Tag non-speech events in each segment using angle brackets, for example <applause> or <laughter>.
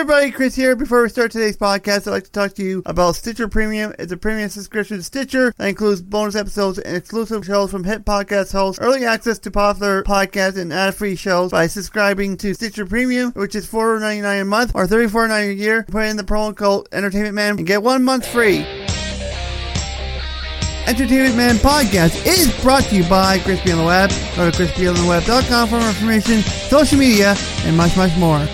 everybody, Chris here. Before we start today's podcast, I'd like to talk to you about Stitcher Premium. It's a premium subscription to Stitcher that includes bonus episodes and exclusive shows from hit podcast hosts, early access to popular podcasts, and ad-free shows by subscribing to Stitcher Premium, which is $4.99 a month or $34.99 a year. Put in the promo code Entertainment Man and get one month free. Entertainment Man Podcast is brought to you by Crispy on the Web. Go to crispyontheweb.com for more information, social media, and much, much more.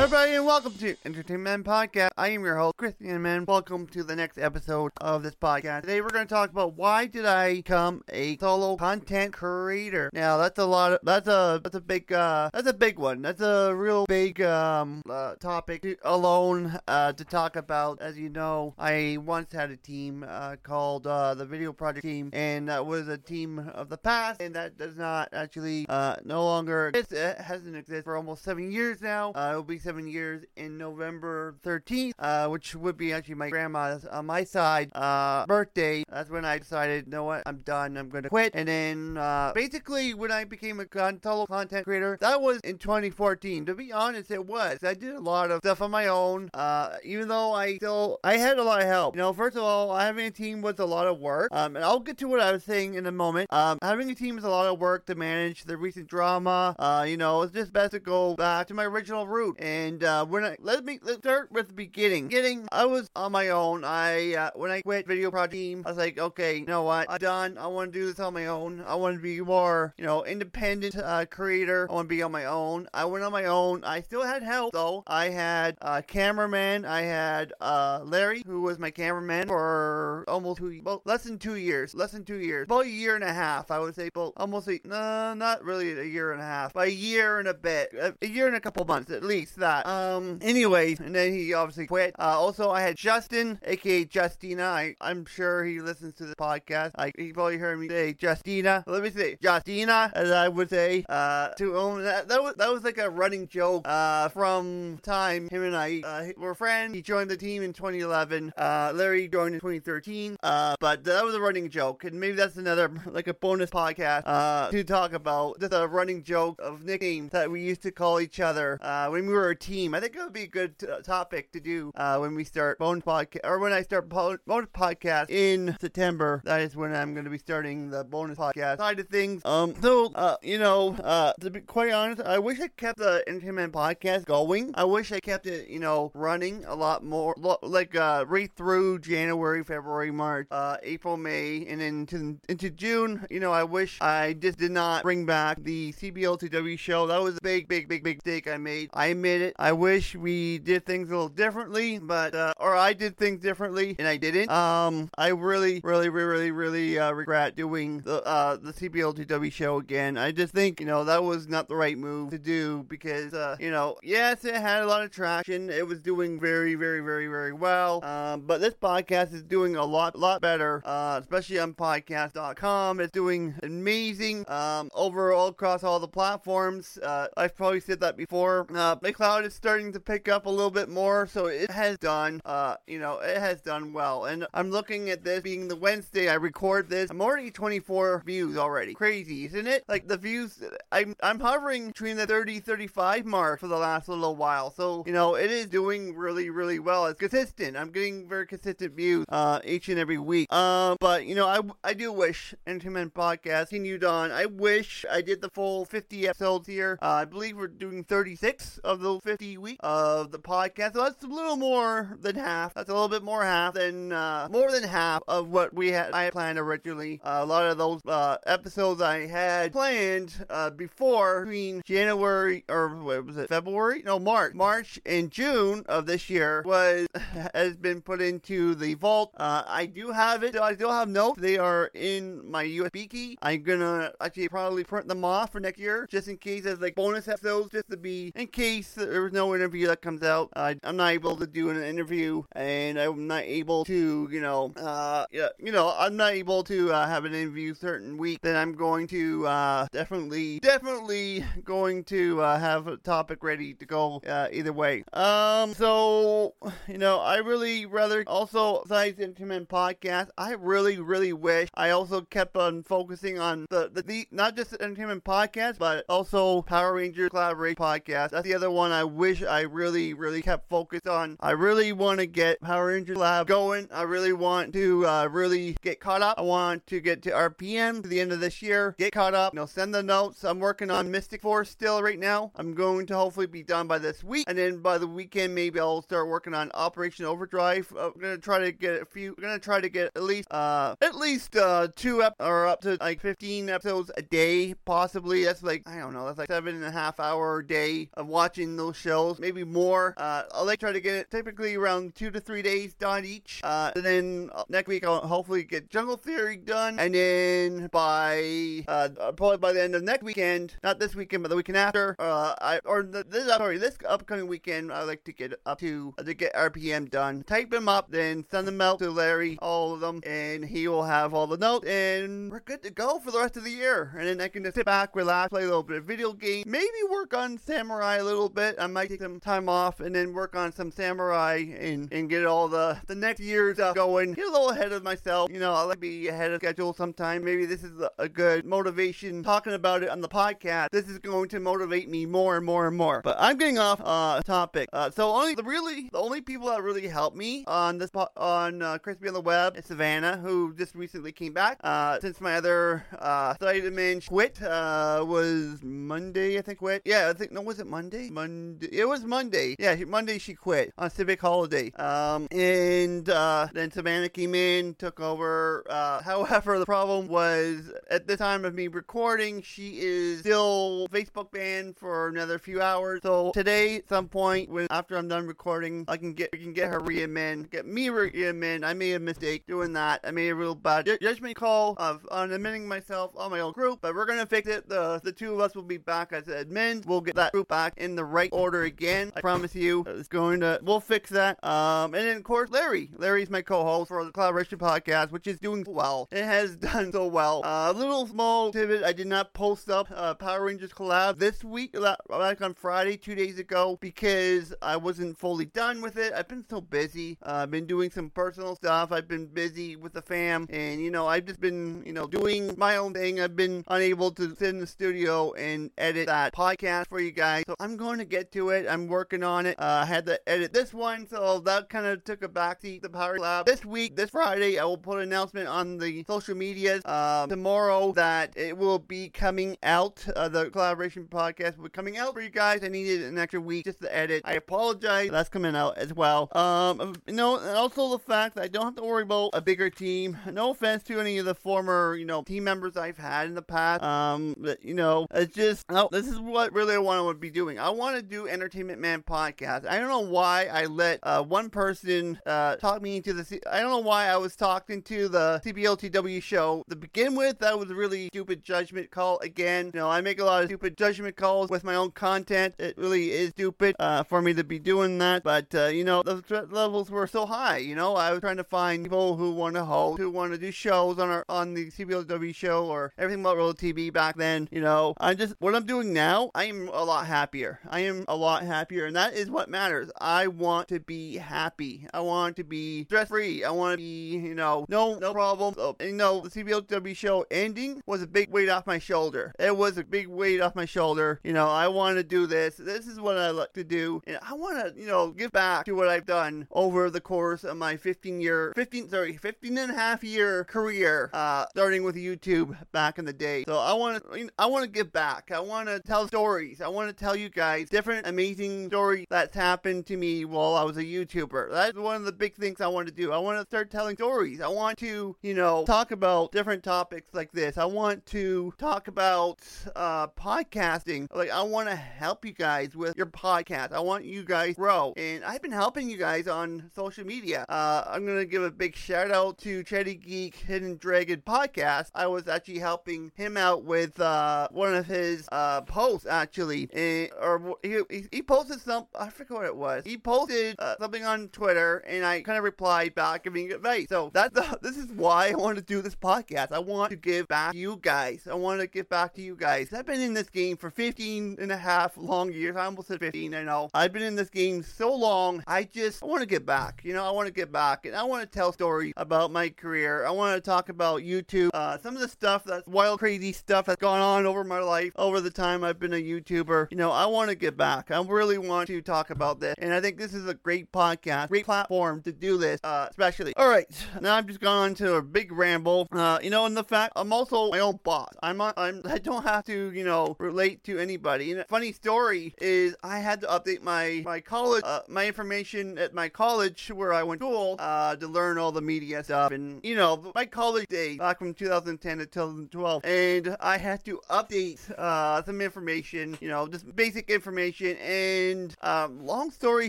Everybody, and welcome to Entertainment Podcast. I am your host, Christian Man. Welcome to the next episode of this podcast. Today, we're going to talk about why did I become a solo content creator. Now, that's a lot. Of, that's a that's a big uh, that's a big one. That's a real big um, uh, topic to, alone uh, to talk about. As you know, I once had a team uh, called uh, the Video Project Team, and that was a team of the past, and that does not actually uh, no longer exist. It hasn't existed for almost seven years now. It will be seven years in November 13th, uh, which would be actually my grandma's on my side uh, birthday. That's when I decided, you know what, I'm done. I'm going to quit. And then uh, basically, when I became a solo content creator, that was in 2014. To be honest, it was. I did a lot of stuff on my own. Uh, even though I still, I had a lot of help. You know, first of all, having a team was a lot of work. Um, and I'll get to what I was saying in a moment. Um, having a team is a lot of work to manage the recent drama. Uh, you know, it's just best to go back to my original route. And uh, when I let me let's start with the beginning. Beginning, I was on my own. I uh, when I quit Video Project Team, I was like, okay, you know what? I'm done. I want to do this on my own. I want to be more, you know, independent uh, creator. I want to be on my own. I went on my own. I still had help though. I had a cameraman. I had uh, Larry, who was my cameraman for almost two, well, less than two years. Less than two years. About a year and a half, I would say. Almost a, no, not really a year and a half. But a year and a bit. A, a year and a couple months at least. That. Um. Anyways, and then he obviously quit. Uh, also, I had Justin, aka Justina. I, I'm sure he listens to the podcast. I, he probably heard me say Justina. Let me say Justina, as I would say. Uh, to own that, that was that was like a running joke. Uh, from time him and I uh, were friends. He joined the team in 2011. Uh, Larry joined in 2013. Uh, but that was a running joke, and maybe that's another <laughs> like a bonus podcast uh, to talk about just a running joke of nicknames that we used to call each other uh, when we were team. I think it would be a good t- topic to do uh, when we start bonus podcast or when I start po- bonus podcast in September. That is when I'm going to be starting the bonus podcast side of things. Um, so uh, you know, uh, to be quite honest, I wish I kept the entertainment podcast going. I wish I kept it, you know, running a lot more, lo- like uh, right through January, February, March, uh, April, May, and then into, into June. You know, I wish I just did not bring back the CBL2W show. That was a big, big, big, big mistake I made. I admit it. I wish we did things a little differently, but uh, or I did things differently and I didn't. Um, I really, really, really, really uh, regret doing the uh, the CBL2W show again. I just think you know that was not the right move to do because uh, you know yes, it had a lot of traction. It was doing very, very, very, very well. Um, but this podcast is doing a lot, lot better, uh, especially on podcast.com. It's doing amazing um, overall across all the platforms. Uh, I've probably said that before. Uh, McLeod is starting to pick up a little bit more, so it has done, uh, you know, it has done well. And I'm looking at this being the Wednesday I record this. I'm already 24 views already. Crazy, isn't it? Like the views, I'm I'm hovering between the 30 35 mark for the last little while. So you know, it is doing really really well. It's consistent. I'm getting very consistent views uh, each and every week. Um, but you know, I I do wish Entertainment Podcast continued on. I wish I did the full 50 episodes here. Uh, I believe we're doing 36 of those 50 weeks of the podcast. So that's a little more than half. That's a little bit more half than uh, more than half of what we had I had planned originally. Uh, a lot of those uh, episodes I had planned uh, before between January or what was it February? No, March, March and June of this year was <laughs> has been put into the vault. Uh, I do have it. I still have notes. They are in my USB key. I'm gonna actually probably print them off for next year, just in case as like bonus episodes, just to be in case there's no interview that comes out. Uh, I'm not able to do an interview, and I'm not able to, you know, uh, yeah, you know, I'm not able to uh, have an interview certain week. Then I'm going to uh, definitely, definitely going to uh, have a topic ready to go uh, either way. Um, so you know, I really rather also besides Entertainment Podcast, I really, really wish I also kept on focusing on the, the, the not just the Entertainment Podcast, but also Power Rangers Collaborate Podcast. That's the other one I wish I really, really kept focused on. I really want to get Power Rangers Lab going. I really want to uh, really get caught up. I want to get to RPM to the end of this year, get caught up, you know, send the notes. I'm working on Mystic Force still right now. I'm going to hopefully be done by this week, and then by the weekend, maybe I'll start working on Operation Overdrive. I'm gonna try to get a few. I'm gonna try to get at least uh at least uh two ep- or up to like 15 episodes a day, possibly. That's like I don't know. That's like seven and a half hour a day of watching those shows, maybe more. Uh, I'll like try to get it typically around two to three days done each. Uh, and then uh, next week I'll hopefully get Jungle Fury done, and then by uh probably by the end of next weekend, not this weekend, but the weekend after, uh, I or the, this sorry this upcoming weekend, I like to get up to uh, to get RPM done. Type them up, then send them out to Larry, all of them, and he will have all the notes, and we're good to go for the rest of the year. And then I can just sit back, relax, play a little bit of video game, maybe work on Samurai a little bit. I might take some time off and then work on some Samurai and, and get all the, the next year's stuff going. Get a little ahead of myself. You know, I like to be ahead of schedule sometime. Maybe this is a, a good motivation talking about it on the podcast. This is going to motivate me more and more and more. But I'm getting off uh topic. Uh, so only the really the only people that really helped me on this po- on uh, Crispy on the Web is Savannah, who just recently came back. Uh, since my other uh Spider-Man quit uh was Monday, I think quit. Yeah, I think no, was it Monday? Monday. It was Monday. Yeah, Monday she quit on Civic Holiday. Um, and uh, then Savannah came in, took over. Uh, <laughs> however, the problem was at the time of me recording, she is still Facebook banned for another few hours. So today, at some point, when after I'm done recording, I can get we can get her readmin, get me readmin. I made a mistake doing that. I made a real bad ju- judgment call of on admitting myself on my own group, but we're gonna fix it. The the two of us will be back as admins. We'll get that group back in the right order again. I promise you. It's going to we'll fix that. Um, and then of course Larry. Larry's my co-host for the Collaboration Podcast, which is doing well. It has <laughs> done so well. Uh, a little small tidbit. I did not post up uh, Power Rangers collab this week, like on Friday, two days ago, because I wasn't fully done with it. I've been so busy. Uh, I've been doing some personal stuff. I've been busy with the fam, and you know, I've just been, you know, doing my own thing. I've been unable to sit in the studio and edit that podcast for you guys. So I'm going to get to it. I'm working on it. Uh, I had to edit this one, so that kind of took a backseat. The Power Lab this week, this Friday, I will put an announcement on the social medias um, tomorrow that it will be coming out. Uh, the collaboration podcast will be coming out for you guys. I needed an extra week just to edit. I apologize. That's coming out as well. Um, you know, and also the fact that I don't have to worry about a bigger team. No offense to any of the former, you know, team members I've had in the past. Um, but, you know, it's just oh, this is what really I want to be doing. I want to do Entertainment Man podcast. I don't know why I let uh, one person uh, talk me into the. C- I don't know why I was talking into the CBLTW show to begin with. That was a really stupid judgment call. Again, you know, I make a lot of stupid judgment calls with my own content. It really is stupid uh, for me to be doing that. But uh, you know, the threat levels were so high. You know, I was trying to find people who want to host, who want to do shows on our on the CBLTW show or everything about Roll TV back then. You know, I'm just what I'm doing now. I am a lot happier. I am a lot happier, and that is what matters. I want to be happy. I want to be stress free. I want to be, you know, no no problems. Oh, you know, the CBLW show ending was a big weight off my shoulder. It was a big weight off my shoulder. You know, I want to do this. This is what I like to do, and I want to, you know, give back to what I've done over the course of my 15 year, 15 sorry, 15 and a half year career, uh, starting with YouTube back in the day. So I want to, I want to give back. I want to tell stories. I want to tell you guys different amazing story that's happened to me while I was a YouTuber. That's one of the big things I want to do. I want to start telling stories. I want to, you know, talk about different topics like this. I want to talk about uh, podcasting. Like I want to help you guys with your podcast. I want you guys grow, and I've been helping you guys on social media. Uh, I'm gonna give a big shout out to Chetty Geek Hidden Dragon podcast. I was actually helping him out with uh, one of his uh, posts actually, and, or he, he posted some. I forget what it was. He posted uh, something on Twitter, and I kind of replied back giving advice. So that's the, <laughs> this is why I want to do this podcast. I want to give back to you guys. I want to give back to you guys. I've been in this game for 15 and a half long years. I almost said 15. I know. I've been in this game so long. I just I want to get back. You know, I want to get back, and I want to tell stories about my career. I want to talk about YouTube. Uh, some of the stuff that's wild, crazy stuff that's gone on over my life over the time I've been a YouTuber. You know, I want to get back. Back. I really want to talk about this, and I think this is a great podcast, great platform to do this, uh, especially. All right, <laughs> now I've just gone into a big ramble. Uh, you know, and the fact I'm also my own boss. I'm on, I'm <laughs> I don't have to you know relate to anybody. And a funny story is I had to update my my college uh, my information at my college where I went to school uh, to learn all the media stuff and you know my college days back from 2010 to 2012, and I had to update uh, some information. You know, just basic information. And um, long story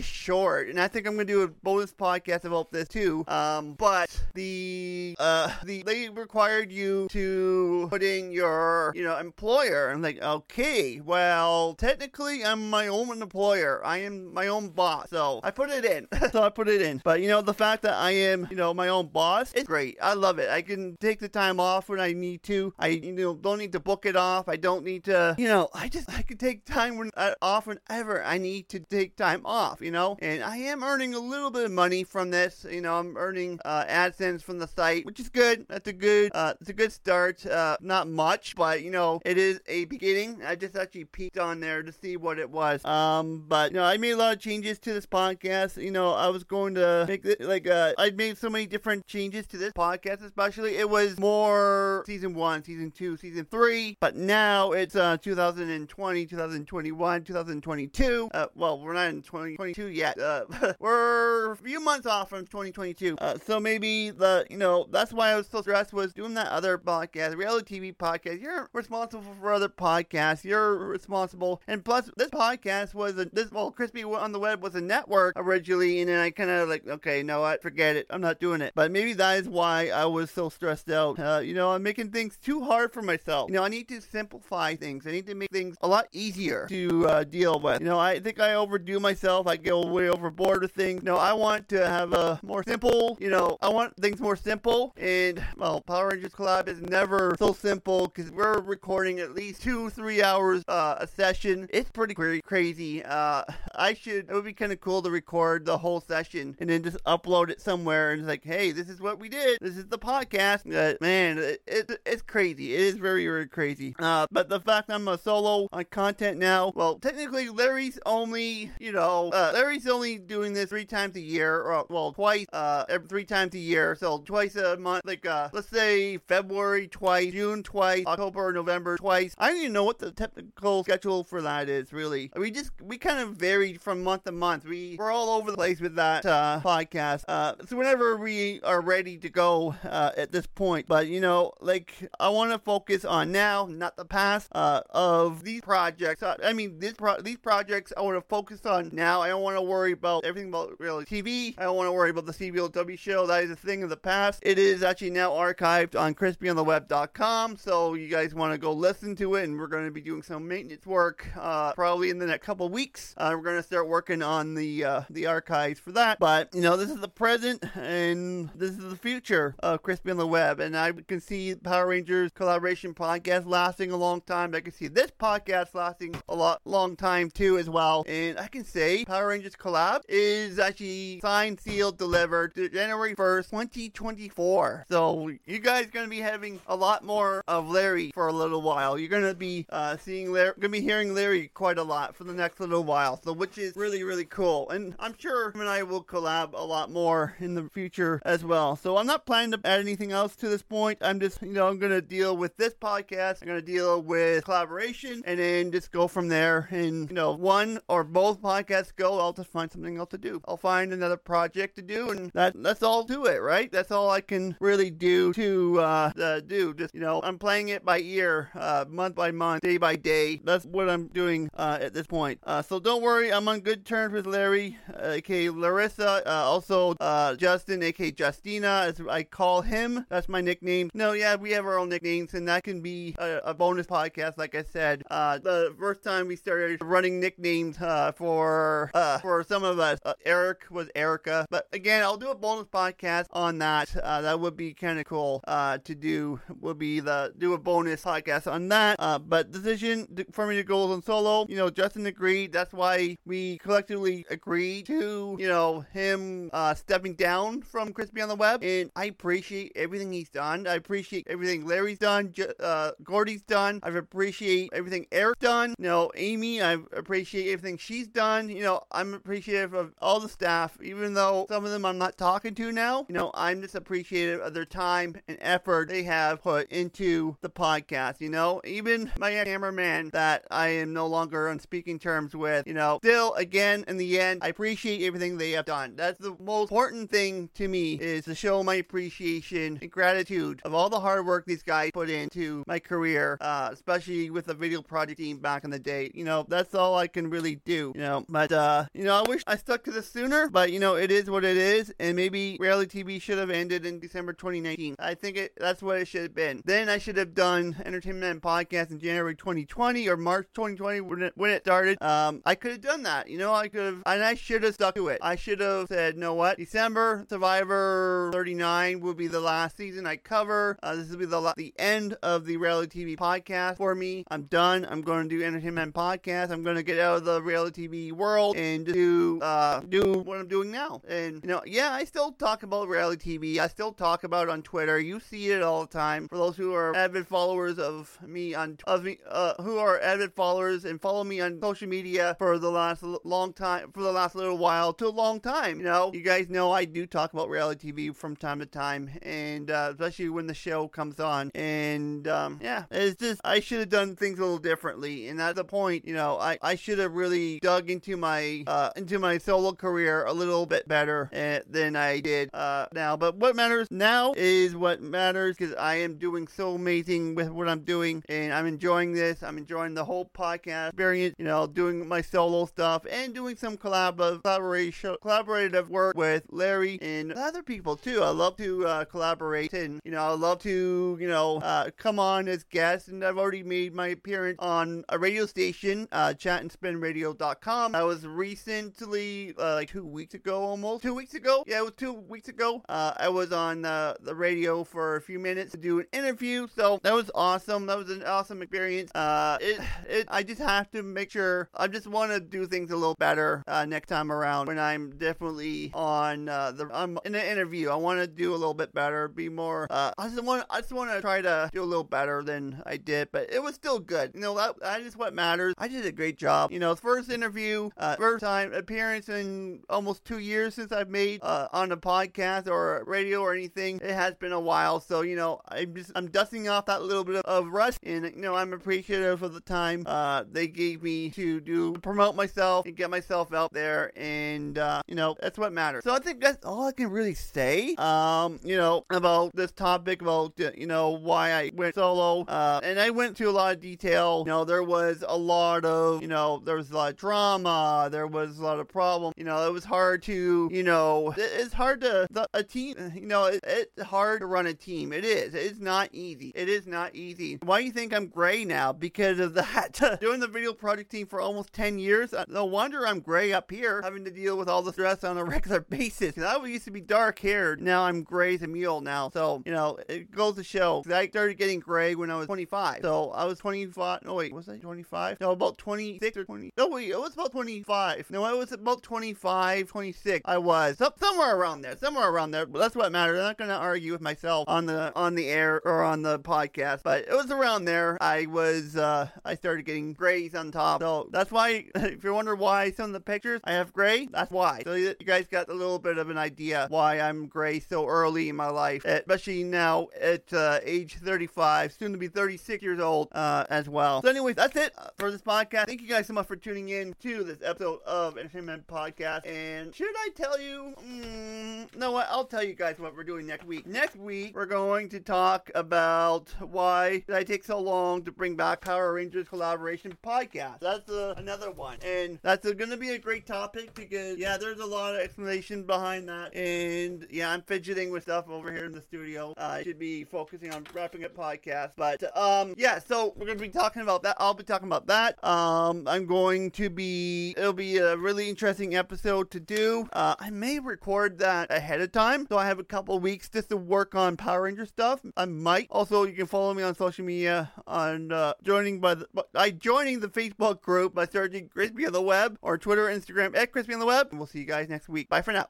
short, and I think I'm gonna do a bonus podcast about this too. Um, but the uh, the they required you to put in your you know employer. I'm like, okay, well technically I'm my own employer. I am my own boss, so I put it in. <laughs> so I put it in. But you know the fact that I am you know my own boss, it's great. I love it. I can take the time off when I need to. I you know don't need to book it off. I don't need to you know I just I can take time when uh, off whenever I need to take time off. You know, and I am earning a little bit of money from this. You know, I'm earning uh, From the site, which is good. That's a good uh, it's a good start. Uh, not much, but you know it is a beginning. I just actually peeked on there to see what it was. Um, but you know I made a lot of changes to this podcast. You know I was going to make it like uh, I made so many different changes to this podcast, especially it was more season one, season two, season three, but now it's uh 2020, 2021, 2022. Uh, well, we're not in 2022 yet. Uh, <laughs> we're a few months off from 2022. Uh, so maybe the you know that's why I was so stressed was doing that other podcast, reality TV podcast. You're responsible for other podcasts. You're responsible, and plus this podcast was a this well, Crispy on the Web was a network originally, and then I kind of like okay, you know what, forget it, I'm not doing it. But maybe that is why I was so stressed out. Uh, you know, I'm making things too hard for myself. You know, I need to simplify things. I need to make things a lot easier to uh, deal with. You know, I think I overdo myself. I go way overboard with things. No, I want to have a more simple. You know, I want things more simple. And well, Power Rangers Collab is never so simple because we're recording at least two, three hours uh, a session. It's pretty cra- crazy. Uh, I should. It would be kind of cool to record the whole session and then just upload it somewhere and it's like, hey, this is what we did. This is the podcast. Uh, man, it, it, it's crazy. It is very, very crazy. Uh, but the fact I'm a solo on content now, well, technically Larry's only, you know, uh, Larry's only doing this three times a year, or well, twice, uh, every three times a year. So twice a month, like, uh, let's say February twice, June twice, October, November twice. I don't even know what the technical schedule for that is really. We just we kind of vary from month to month. We we're all over the place with that uh, podcast. Uh, so whenever we are ready to go uh, at this point, but you know, like I want to focus on now, not the past. Uh, of these projects, uh, I mean these pro- these projects, I want to focus on now. I don't want to worry about everything about reality TV. I don't want to worry about the CBLW show. That is a thing of the past. It is actually now archived on crispyontheweb.com, so you guys want to go listen to it. And we're going to be doing some maintenance work uh, probably in the next couple weeks. Uh, we're going to start working on the uh, the archives for that. But you know, this is the present and this is the future of Crispy on the Web, and I can see Power Rangers collaboration podcast lasting a long time. I can see this podcast lasting a lot long time too as well. And I can say Power Rangers collab is actually signed, sealed, delivered January 1st, 2024. So you guys gonna be having a lot more of Larry for a little while. You're gonna be uh, seeing Larry, gonna be hearing Larry quite a lot for the next little while. So which is really really cool. And I'm sure him and I will collab a lot more in the future as well. So I'm not planning to add anything else to this point. I'm just you know I'm gonna deal with this podcast. I'm gonna deal with collaboration and then just go from there. And you know one or both podcasts go, I'll just find something else to do. I'll find another project to do, and that that's all to it, right? That's all I can really do to uh, uh, do. Just you know, I'm playing it by ear, uh, month by month, day by day. That's what I'm doing uh, at this point. Uh, so don't worry, I'm on good terms with Larry, aka Larissa, uh, also uh, Justin, aka Justina, as I call him. That's my nickname. No, yeah, we have our own nicknames, and that can be a, a bonus podcast, like I said. The first time we started running nicknames for for some of us, Eric was Erica. But again, I'll do a bonus podcast on that. Uh, that would be kind of cool uh, to do. Would be the do a bonus podcast on that. Uh, but decision for me to go on solo. You know, Justin agreed. That's why we collectively agreed to you know him uh, stepping down from Crispy on the Web, and I appreciate everything he's done. I appreciate everything Larry's done, uh, Gordy's done. I appreciate everything Eric's done. You know, Amy, I appreciate everything she's done. You know, I'm appreciative of all the staff, even though some of them I'm not talking to now. You know, I'm just appreciative of their time and effort they have put into the podcast. You know, even my cameraman that I am no longer on speaking terms with. You know, still, again, in the end, I appreciate everything they have done. That's the most important thing to me is to show my appreciation and gratitude of all the hard work these guys put into my career, uh, especially with the video project team back in the day. You know, that's all I can really do. You know, but uh, you know, I wish I stuck to this sooner, but you know, it is what it is, and maybe reality TV should have ended in December 2019. I think it that's what it should have been. Then I should have done Entertainment Podcast in January 2020 or March 2020 when it, when it started. Um, I could have done that. You know, I could have, and I should have stuck to it. I should have said, know what, December Survivor 39 will be the last season I cover. Uh, this will be the the end of the reality TV podcast for me. I'm done. I'm going to do Entertainment Podcast. I'm going to get out of the reality TV world and do uh, do what I'm doing now. And you know, yeah, I still talk about reality TV. I still talk about it on Twitter. You see it all the time. For those who are avid followers of me on of me, uh, who are avid followers and follow me on social media for the last long time, for the last little while to a long time. You know, you guys know I do talk about reality TV from time to time, and uh, especially when the show comes on. And um, yeah, it's just I should have done things a little differently. And at the point, you know, I, I should have really dug into my uh, into my solo career a little bit better uh, than I did uh, now. But what matters now is what matters because I am doing so amazing with what I'm doing, and I'm enjoying this. I'm enjoying the whole podcast experience. You know, doing my solo stuff and doing some collab collaboration collaborative work with Larry and other people too. I love to uh, collaborate, and you know, I love to you know uh, come on as guests. And I've already made my appearance on a radio station, uh, chatandspinradio.com. I was recently, uh, like two weeks ago, almost two weeks ago. Yeah, it was two weeks ago. Uh, I was on uh, the radio for a few minutes to do an interview, so that was awesome. That was an awesome experience. Uh, it, it, I just have to make sure. I just want to do things a little better uh, next time around when I'm definitely on uh, the. I'm in an interview. I want to do a little bit better, be more. Uh, I just want. I just want to try to do a little better than I did, but it was still good. You know, that, that is what matters. I did a great job. You know, first interview, first time appearance in almost two years since I've made on a podcast or radio or anything. It has been a while, so you know, I'm just I'm dusting off that little bit of, of rust, and you know, I'm appreciative of the time uh, they gave me to do promote myself and get myself out there, and uh, you know, that's what matters. So I think that's all I can really say. Um, you know, about this topic about you know why I went solo, uh, and I went to a lot of detail. You know, there was a lot of you know there was a lot of drama, there was a lot of problem. You know, it was hard to you know it's hard to team. You know, it, it's hard to run a team. It is. It's not easy. It is not easy. Why do you think I'm gray now? Because of <laughs> that. Doing the video project team for almost 10 years. Uh, no wonder I'm gray up here, having to deal with all the stress on a <laughs> regular basis. I used to be dark haired. Now I'm gray as a mule now. So, you know, it goes to show. I started getting gray when I was 25. So I was 25. No, wait, was I 25? No, about 26 or 20. No, wait, it was about 25. No, I was about 25, 26. I was. So, somewhere around there. Somewhere around But that's what matters. I'm not going to argue with myself on the on the air or on the podcast. But it was around there. I was, uh, I started getting grays on top. So that's why, <laughs> if you're wondering why some of the pictures I have gray, that's why. So you guys got a little bit of an idea why I'm gray so early in my life, especially now at uh, age 35, soon to be 36 years old uh, as well. So, anyways, that's it for this podcast. Thank you guys so much for tuning in to this episode of Entertainment Podcast. And should I tell you? Mm, no, what? I'll tell you guys what we're doing next week. Next week, we're going to talk about why did I take so long to bring back Power Rangers collaboration podcast. That's uh, another one, and that's uh, going to be a great topic because yeah, there's a lot of explanation behind that, and yeah, I'm fidgeting with stuff over here in the studio. Uh, I should be focusing on wrapping up podcast, but um, yeah, so we're going to be talking about that. I'll be talking about that. Um, I'm going to be. It'll be a really interesting episode to do. Uh, I may record that ahead of time time, so I have a couple weeks just to work on Power Ranger stuff. I might. Also, you can follow me on social media on uh, joining by the by joining the Facebook group by searching Crispy on the Web or Twitter, Instagram at Crispy on the Web. And we'll see you guys next week. Bye for now.